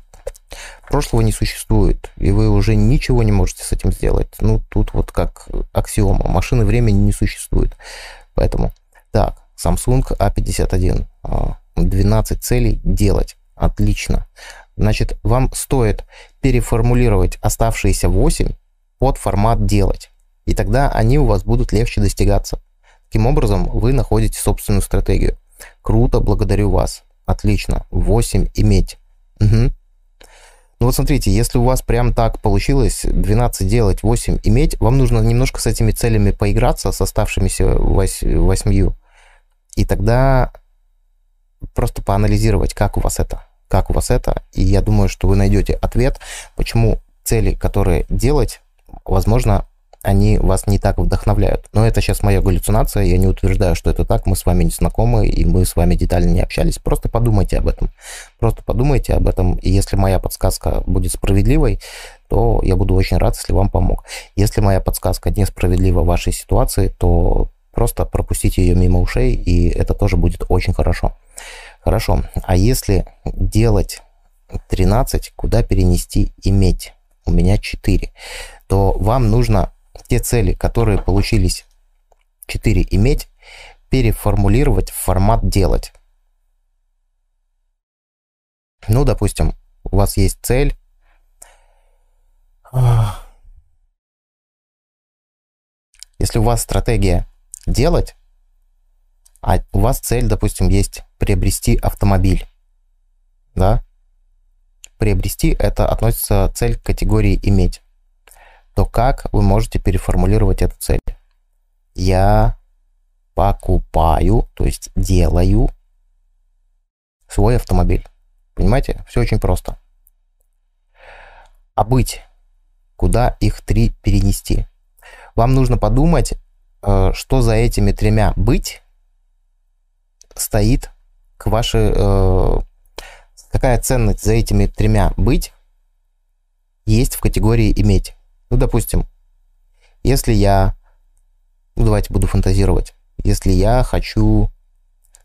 прошлого не существует, и вы уже ничего не можете с этим сделать. Ну, тут вот как аксиома. Машины времени не существует. Поэтому, так, Samsung A51. 12 а, целей делать. Отлично. Значит, вам стоит переформулировать оставшиеся 8 под формат делать и тогда они у вас будут легче достигаться. Таким образом, вы находите собственную стратегию. Круто, благодарю вас. Отлично. 8 иметь. Угу. Ну вот смотрите, если у вас прям так получилось 12 делать, 8 иметь, вам нужно немножко с этими целями поиграться, с оставшимися 8. И тогда просто поанализировать, как у вас это. Как у вас это. И я думаю, что вы найдете ответ, почему цели, которые делать, возможно, они вас не так вдохновляют. Но это сейчас моя галлюцинация, я не утверждаю, что это так, мы с вами не знакомы, и мы с вами детально не общались. Просто подумайте об этом. Просто подумайте об этом, и если моя подсказка будет справедливой, то я буду очень рад, если вам помог. Если моя подсказка несправедлива в вашей ситуации, то просто пропустите ее мимо ушей, и это тоже будет очень хорошо. Хорошо, а если делать 13, куда перенести иметь? У меня 4 то вам нужно те цели, которые получились 4 иметь, переформулировать в формат делать. Ну, допустим, у вас есть цель. Если у вас стратегия делать, а у вас цель, допустим, есть приобрести автомобиль, да? Приобрести это относится цель к категории иметь то как вы можете переформулировать эту цель? Я покупаю, то есть делаю свой автомобиль. Понимаете? Все очень просто. А быть, куда их три перенести? Вам нужно подумать, э, что за этими тремя быть стоит к вашей... Э, какая ценность за этими тремя быть есть в категории иметь. Ну, допустим, если я, ну, давайте буду фантазировать, если я хочу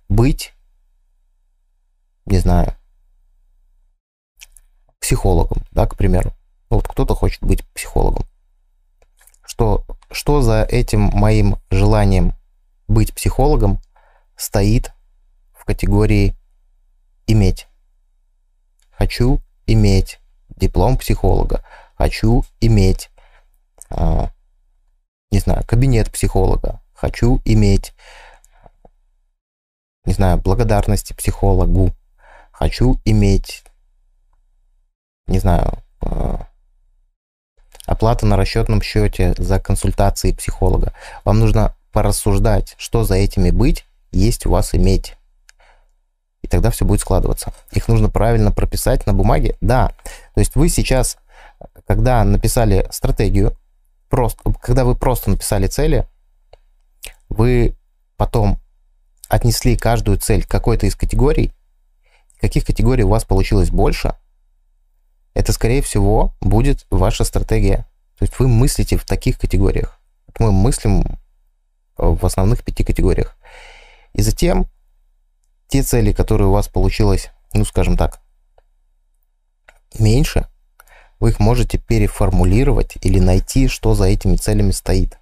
быть, не знаю, психологом, да, к примеру. Ну, вот кто-то хочет быть психологом. Что, что за этим моим желанием быть психологом стоит в категории иметь? Хочу иметь диплом психолога. Хочу иметь а, не знаю, кабинет психолога, хочу иметь, не знаю, благодарности психологу, хочу иметь, не знаю, э, оплата на расчетном счете за консультации психолога. Вам нужно порассуждать, что за этими быть, есть у вас иметь. И тогда все будет складываться. Их нужно правильно прописать на бумаге. Да, то есть вы сейчас, когда написали стратегию, просто, когда вы просто написали цели, вы потом отнесли каждую цель к какой-то из категорий, каких категорий у вас получилось больше, это, скорее всего, будет ваша стратегия. То есть вы мыслите в таких категориях. Мы мыслим в основных пяти категориях. И затем те цели, которые у вас получилось, ну, скажем так, меньше, вы их можете переформулировать или найти, что за этими целями стоит.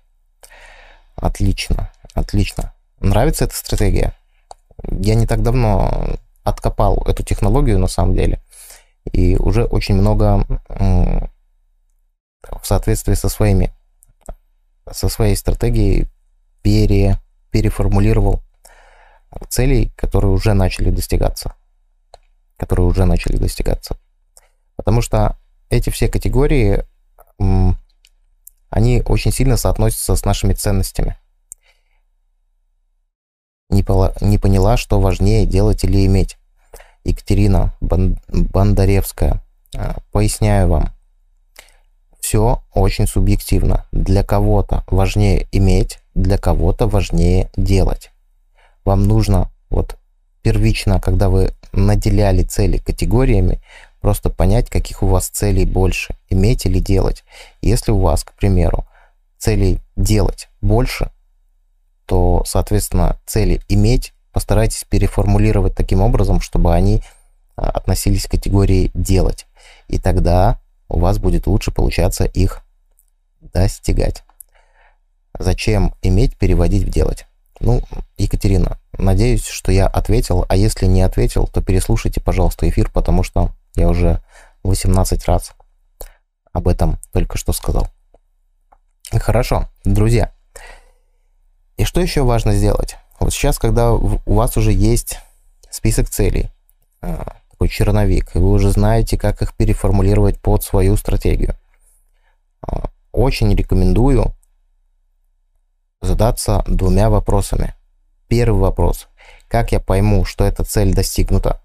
Отлично, отлично. Нравится эта стратегия? Я не так давно откопал эту технологию на самом деле. И уже очень много в соответствии со своими, со своей стратегией пере, переформулировал целей, которые уже начали достигаться. Которые уже начали достигаться. Потому что эти все категории, они очень сильно соотносятся с нашими ценностями. Не, пола, не поняла, что важнее делать или иметь. Екатерина Бондаревская. А, поясняю вам. Все очень субъективно. Для кого-то важнее иметь, для кого-то важнее делать. Вам нужно вот первично, когда вы наделяли цели категориями, просто понять, каких у вас целей больше, иметь или делать. Если у вас, к примеру, целей делать больше, то, соответственно, цели иметь постарайтесь переформулировать таким образом, чтобы они а, относились к категории «делать». И тогда у вас будет лучше получаться их достигать. Зачем иметь, переводить в делать? Ну, Екатерина, надеюсь, что я ответил, а если не ответил, то переслушайте, пожалуйста, эфир, потому что я уже 18 раз об этом только что сказал. Хорошо, друзья. И что еще важно сделать? Вот сейчас, когда у вас уже есть список целей, а, такой черновик, и вы уже знаете, как их переформулировать под свою стратегию, а, очень рекомендую задаться двумя вопросами. Первый вопрос. Как я пойму, что эта цель достигнута?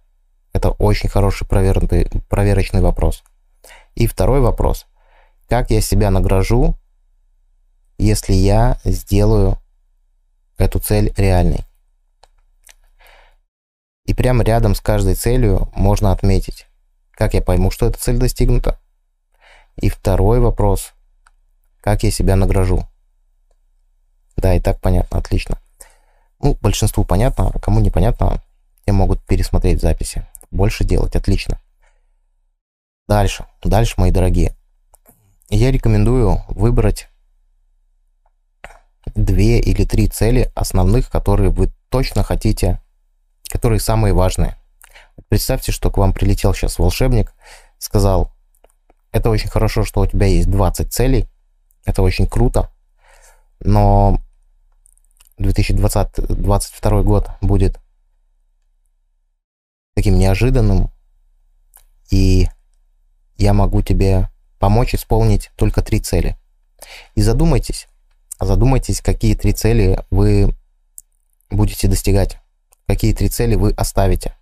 Это очень хороший проверенный, проверочный вопрос. И второй вопрос. Как я себя награжу, если я сделаю эту цель реальной. И прямо рядом с каждой целью можно отметить, как я пойму, что эта цель достигнута. И второй вопрос, как я себя награжу. Да, и так понятно, отлично. Ну, большинству понятно, а кому непонятно, те могут пересмотреть записи. Больше делать, отлично. Дальше, дальше, мои дорогие. Я рекомендую выбрать две или три цели основных, которые вы точно хотите, которые самые важные. Представьте, что к вам прилетел сейчас волшебник, сказал, это очень хорошо, что у тебя есть 20 целей, это очень круто, но 2022 год будет таким неожиданным, и я могу тебе помочь исполнить только три цели. И задумайтесь, задумайтесь, какие три цели вы будете достигать, какие три цели вы оставите.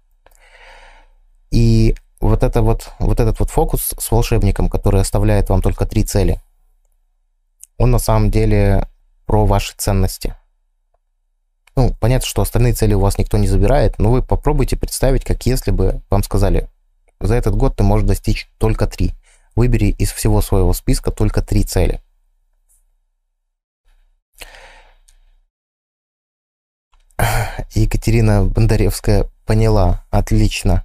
И вот, это вот, вот этот вот фокус с волшебником, который оставляет вам только три цели, он на самом деле про ваши ценности. Ну, понятно, что остальные цели у вас никто не забирает, но вы попробуйте представить, как если бы вам сказали, за этот год ты можешь достичь только три. Выбери из всего своего списка только три цели. *sighs* Екатерина Бондаревская поняла. Отлично.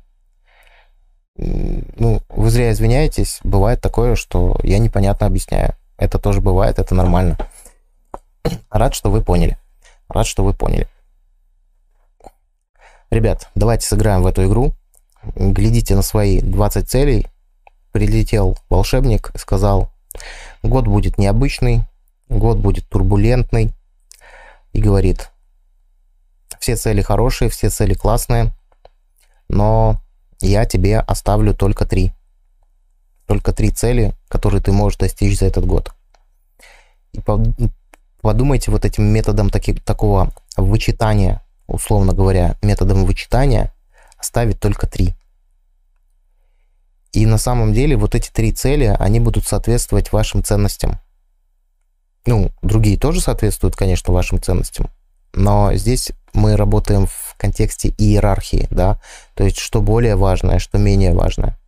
Ну, вы зря извиняетесь. Бывает такое, что я непонятно объясняю. Это тоже бывает, это нормально. Рад, что вы поняли. Рад, что вы поняли. Ребят, давайте сыграем в эту игру. Глядите на свои 20 целей. Прилетел волшебник, сказал, год будет необычный, год будет турбулентный и говорит, все цели хорошие, все цели классные, но я тебе оставлю только три. Только три цели, которые ты можешь достичь за этот год. И подумайте вот этим методом таки, такого вычитания, условно говоря, методом вычитания оставить только три. И на самом деле вот эти три цели, они будут соответствовать вашим ценностям. Ну, другие тоже соответствуют, конечно, вашим ценностям, но здесь мы работаем в контексте иерархии, да, то есть что более важное, что менее важное.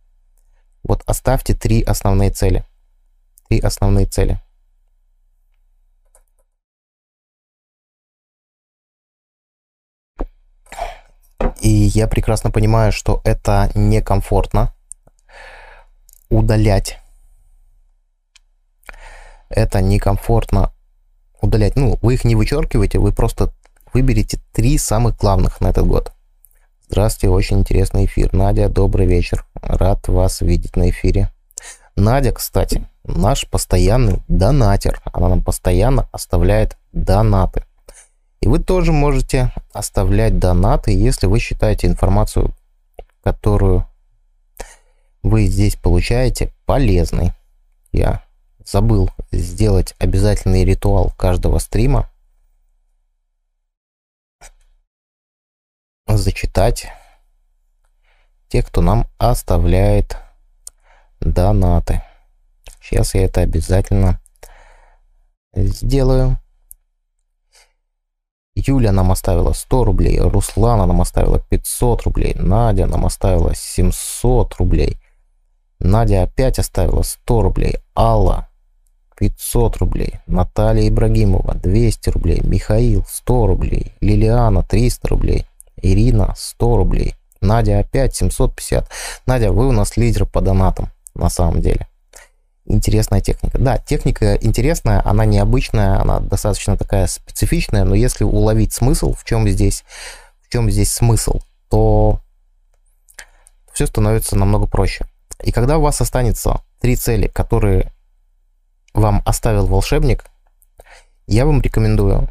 Вот оставьте три основные цели. Три основные цели. И я прекрасно понимаю, что это некомфортно удалять. Это некомфортно удалять. Ну, вы их не вычеркиваете, вы просто выберите три самых главных на этот год. Здравствуйте, очень интересный эфир. Надя, добрый вечер. Рад вас видеть на эфире. Надя, кстати, наш постоянный донатер. Она нам постоянно оставляет донаты. И вы тоже можете оставлять донаты, если вы считаете информацию, которую вы здесь получаете, полезной. Я забыл сделать обязательный ритуал каждого стрима. Зачитать те, кто нам оставляет донаты. Сейчас я это обязательно сделаю. Юля нам оставила 100 рублей, Руслана нам оставила 500 рублей, Надя нам оставила 700 рублей, Надя опять оставила 100 рублей, Алла 500 рублей, Наталья Ибрагимова 200 рублей, Михаил 100 рублей, Лилиана 300 рублей, Ирина 100 рублей, Надя опять 750. Надя, вы у нас лидер по донатам на самом деле интересная техника. Да, техника интересная, она необычная, она достаточно такая специфичная, но если уловить смысл, в чем здесь, в чем здесь смысл, то все становится намного проще. И когда у вас останется три цели, которые вам оставил волшебник, я вам рекомендую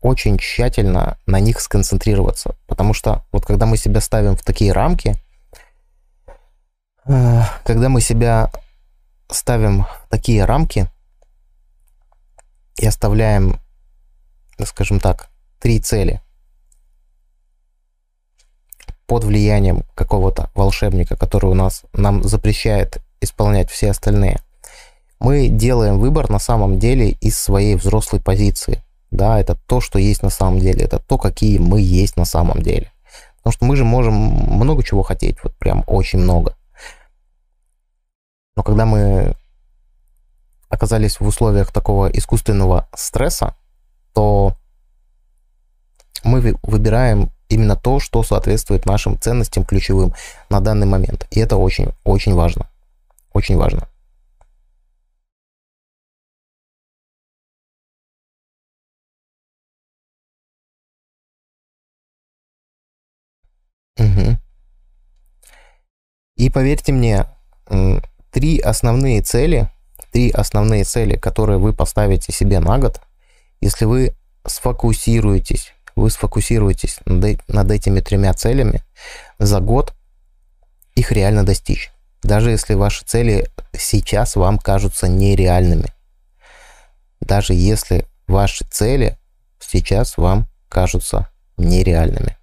очень тщательно на них сконцентрироваться, потому что вот когда мы себя ставим в такие рамки, э, когда мы себя ставим такие рамки и оставляем, скажем так, три цели под влиянием какого-то волшебника, который у нас нам запрещает исполнять все остальные, мы делаем выбор на самом деле из своей взрослой позиции. Да, это то, что есть на самом деле, это то, какие мы есть на самом деле. Потому что мы же можем много чего хотеть, вот прям очень много. Но когда мы оказались в условиях такого искусственного стресса, то мы выбираем именно то, что соответствует нашим ценностям ключевым на данный момент. И это очень, очень важно. Очень важно. Угу. И поверьте мне, три основные цели, три основные цели, которые вы поставите себе на год, если вы сфокусируетесь, вы сфокусируетесь над, над этими тремя целями за год, их реально достичь. Даже если ваши цели сейчас вам кажутся нереальными. Даже если ваши цели сейчас вам кажутся нереальными.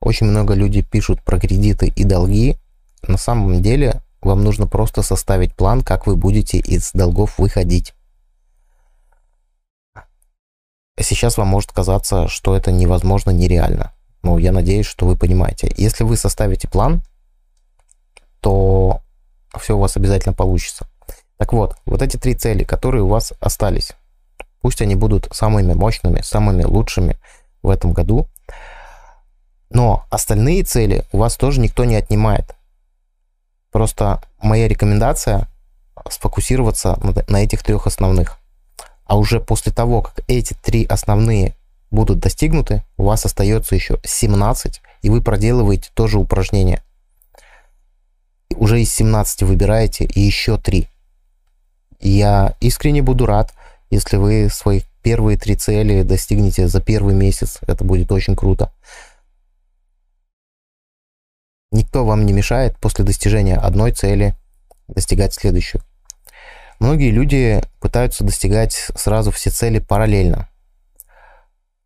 Очень много людей пишут про кредиты и долги. На самом деле вам нужно просто составить план, как вы будете из долгов выходить. Сейчас вам может казаться, что это невозможно, нереально. Но я надеюсь, что вы понимаете. Если вы составите план, то все у вас обязательно получится. Так вот, вот эти три цели, которые у вас остались, пусть они будут самыми мощными, самыми лучшими в этом году, но остальные цели у вас тоже никто не отнимает. Просто моя рекомендация сфокусироваться на этих трех основных. А уже после того, как эти три основные будут достигнуты, у вас остается еще 17, и вы проделываете тоже упражнение. Уже из 17 выбираете еще 3. Я искренне буду рад, Если вы свои первые три цели достигнете за первый месяц, это будет очень круто. Никто вам не мешает после достижения одной цели достигать следующую. Многие люди пытаются достигать сразу все цели параллельно.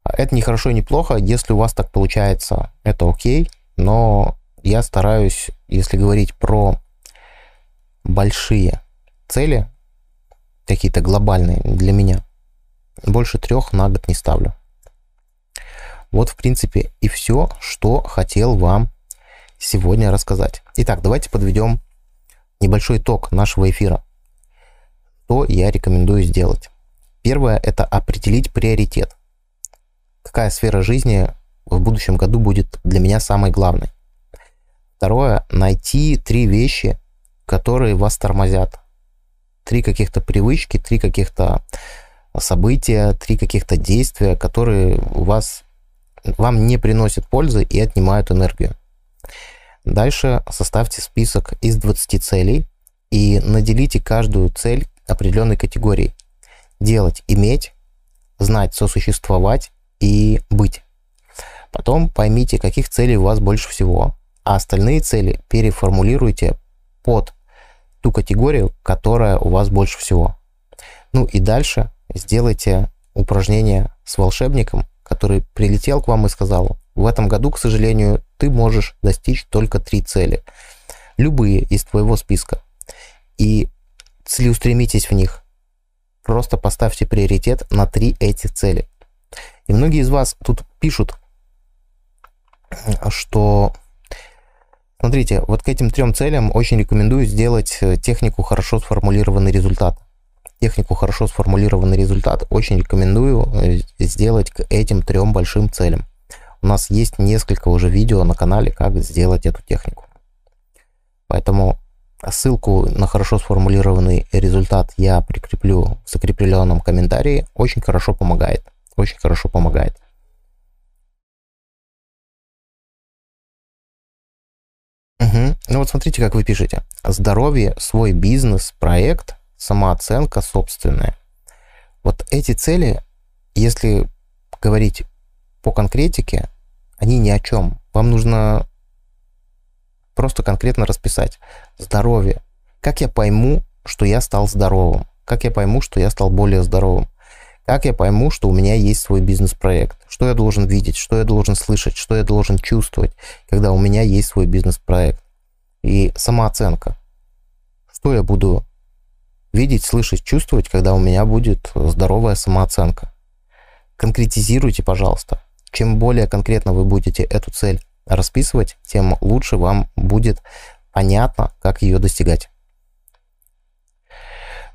Это не хорошо и не плохо, если у вас так получается, это окей, но я стараюсь, если говорить про большие цели, какие-то глобальные для меня, больше трех на год не ставлю. Вот, в принципе, и все, что хотел вам сегодня рассказать. Итак, давайте подведем небольшой итог нашего эфира. Что я рекомендую сделать? Первое – это определить приоритет. Какая сфера жизни в будущем году будет для меня самой главной? Второе – найти три вещи, которые вас тормозят. Три каких-то привычки, три каких-то события, три каких-то действия, которые у вас, вам не приносят пользы и отнимают энергию. Дальше составьте список из 20 целей и наделите каждую цель определенной категорией. Делать, иметь, знать, сосуществовать и быть. Потом поймите, каких целей у вас больше всего, а остальные цели переформулируйте под ту категорию, которая у вас больше всего. Ну и дальше сделайте упражнение с волшебником, который прилетел к вам и сказал, в этом году, к сожалению, ты можешь достичь только три цели. Любые из твоего списка. И целеустремитесь в них. Просто поставьте приоритет на три эти цели. И многие из вас тут пишут, что Смотрите, вот к этим трем целям очень рекомендую сделать э, технику хорошо сформулированный результат. Технику хорошо сформулированный результат очень рекомендую э, сделать к этим трем большим целям. У нас есть несколько уже видео на канале, как сделать эту технику. Поэтому ссылку на хорошо сформулированный результат я прикреплю в закрепленном комментарии. Очень хорошо помогает. Очень хорошо помогает. Угу. Ну вот смотрите, как вы пишете. Здоровье, свой бизнес, проект, самооценка собственная. Вот эти цели, если говорить по конкретике, они ни о чем. Вам нужно просто конкретно расписать. Здоровье. Как я пойму, что я стал здоровым? Как я пойму, что я стал более здоровым? Как я пойму, что у меня есть свой бизнес-проект? Что я должен видеть? Что я должен слышать? Что я должен чувствовать, когда у меня есть свой бизнес-проект? И самооценка. Что я буду видеть, слышать, чувствовать, когда у меня будет здоровая самооценка? Конкретизируйте, пожалуйста. Чем более конкретно вы будете эту цель расписывать, тем лучше вам будет понятно, как ее достигать.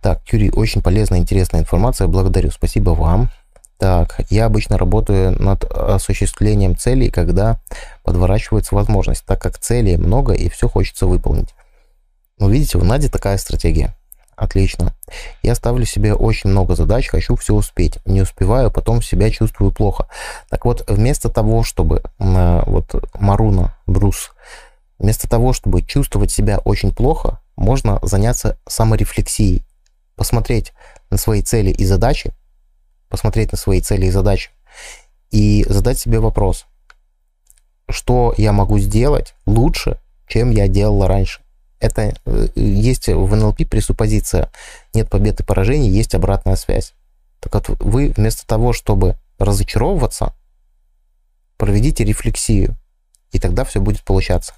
Так, Юрий, очень полезная, интересная информация. Благодарю, спасибо вам. Так, я обычно работаю над осуществлением целей, когда подворачивается возможность, так как целей много и все хочется выполнить. Ну, видите, у Нади такая стратегия. Отлично. Я ставлю себе очень много задач, хочу все успеть. Не успеваю, потом себя чувствую плохо. Так вот, вместо того, чтобы, вот Маруна, Брус, вместо того, чтобы чувствовать себя очень плохо, можно заняться саморефлексией посмотреть на свои цели и задачи, посмотреть на свои цели и задачи и задать себе вопрос, что я могу сделать лучше, чем я делала раньше. Это э, есть в НЛП пресуппозиция. Нет побед и поражений, есть обратная связь. Так вот, вы вместо того, чтобы разочаровываться, проведите рефлексию, и тогда все будет получаться.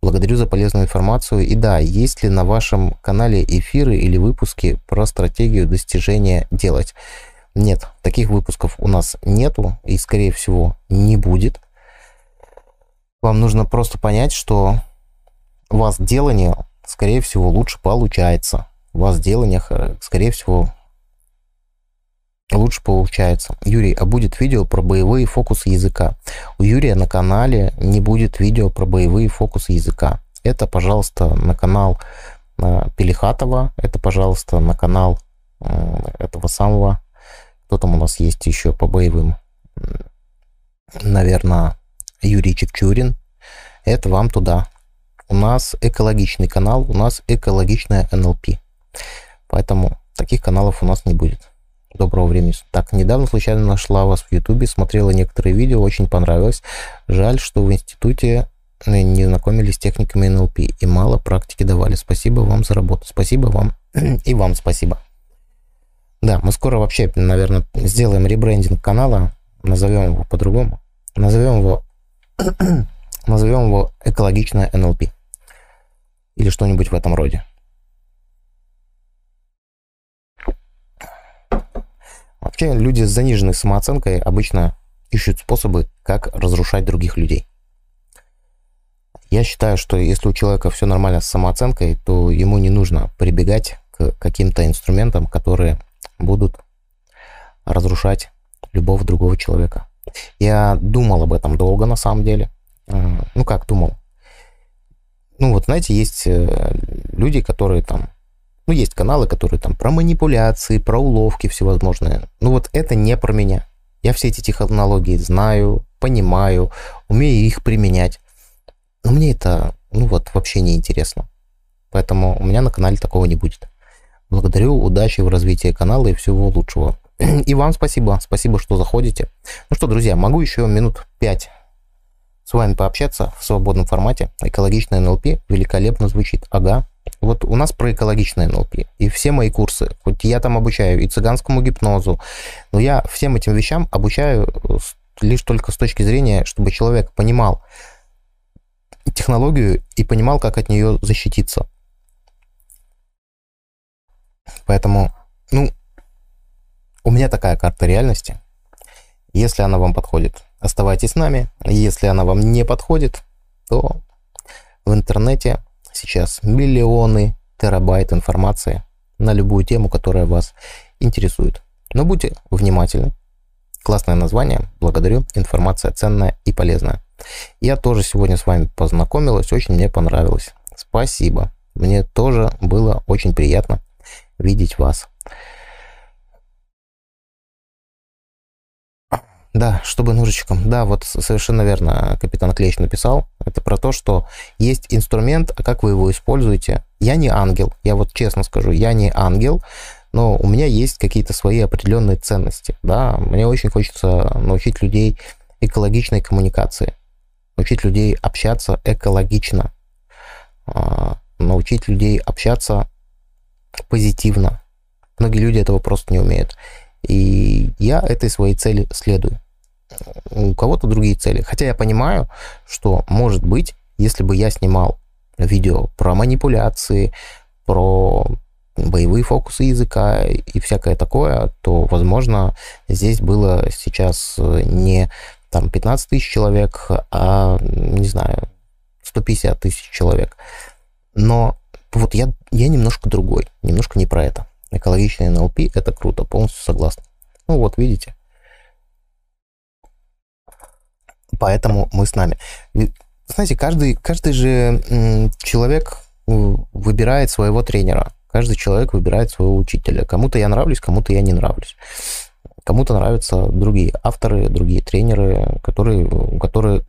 Благодарю за полезную информацию. И да, есть ли на вашем канале эфиры или выпуски про стратегию достижения делать? Нет, таких выпусков у нас нету и, скорее всего, не будет. Вам нужно просто понять, что вас делание, скорее всего, лучше получается. Вас делание, скорее всего, лучше получается. Юрий, а будет видео про боевые фокусы языка? У Юрия на канале не будет видео про боевые фокусы языка. Это, пожалуйста, на канал э, Пелихатова, это, пожалуйста, на канал э, этого самого, кто там у нас есть еще по боевым, наверное, Юрий Чепчурин. Это вам туда. У нас экологичный канал, у нас экологичная НЛП. Поэтому таких каналов у нас не будет. Доброго времени. Так, недавно случайно нашла вас в Ютубе, смотрела некоторые видео, очень понравилось. Жаль, что в институте э, не знакомились с техниками НЛП и мало практики давали. Спасибо вам за работу. Спасибо вам *clears throat* и вам спасибо. Да, мы скоро вообще, наверное, сделаем ребрендинг канала, назовем его по-другому. Назовем его, *clears throat* назовем его экологичное НЛП. Или что-нибудь в этом роде. Вообще люди с заниженной самооценкой обычно ищут способы, как разрушать других людей. Я считаю, что если у человека все нормально с самооценкой, то ему не нужно прибегать к каким-то инструментам, которые будут разрушать любого другого человека. Я думал об этом долго, на самом деле. Ну, как думал? Ну, вот, знаете, есть э, люди, которые там ну, есть каналы, которые там про манипуляции, про уловки всевозможные. Ну, вот это не про меня. Я все эти технологии знаю, понимаю, умею их применять. Но мне это, ну вот, вообще не интересно. Поэтому у меня на канале такого не будет. Благодарю, удачи в развитии канала и всего лучшего. *clears throat* И вам спасибо, спасибо, что заходите. Ну что, друзья, могу еще минут пять с вами пообщаться в свободном формате. Экологичное НЛП великолепно звучит. Ага, вот у нас про экологичное НЛП. И все мои курсы, хоть я там обучаю и цыганскому гипнозу, но я всем этим вещам обучаю лишь только с точки зрения, чтобы человек понимал технологию и понимал, как от нее защититься. Поэтому, ну, у меня такая карта реальности. Если она вам подходит, оставайтесь с нами. Если она вам не подходит, то в интернете сейчас миллионы терабайт информации на любую тему, которая вас интересует. Но будьте внимательны. Классное название, благодарю, информация ценная и полезная. Я тоже сегодня с вами познакомилась, очень мне понравилось. Спасибо. Мне тоже было очень приятно видеть вас. Да, чтобы ножичком. Да, вот совершенно верно капитан Клещ написал. Это про то, что есть инструмент, а как вы его используете. Я не ангел, я вот честно скажу, я не ангел, но у меня есть какие-то свои определенные ценности. Да, мне очень хочется научить людей экологичной коммуникации, научить людей общаться экологично, а, научить людей общаться позитивно. Многие люди этого просто не умеют. И я этой своей цели следую у кого-то другие цели. Хотя я понимаю, что, может быть, если бы я снимал видео про манипуляции, про боевые фокусы языка и всякое такое, то, возможно, здесь было сейчас не там 15 тысяч человек, а, не знаю, 150 тысяч человек. Но вот я, я немножко другой, немножко не про это. Экологичный НЛП – это круто, полностью согласен. Ну вот, видите, поэтому мы с нами. Знаете, каждый, каждый же человек выбирает своего тренера, каждый человек выбирает своего учителя. Кому-то я нравлюсь, кому-то я не нравлюсь. Кому-то нравятся другие авторы, другие тренеры, которые, которые,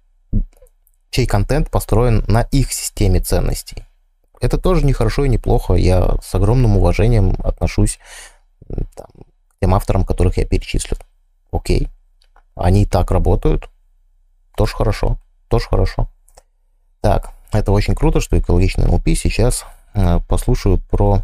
чей контент построен на их системе ценностей. Это тоже не хорошо и не плохо. Я с огромным уважением отношусь там, к тем авторам, которых я перечислил. Окей, они и так работают, тоже хорошо, тоже хорошо. Так, это очень круто, что экологичный НЛП сейчас э, послушаю про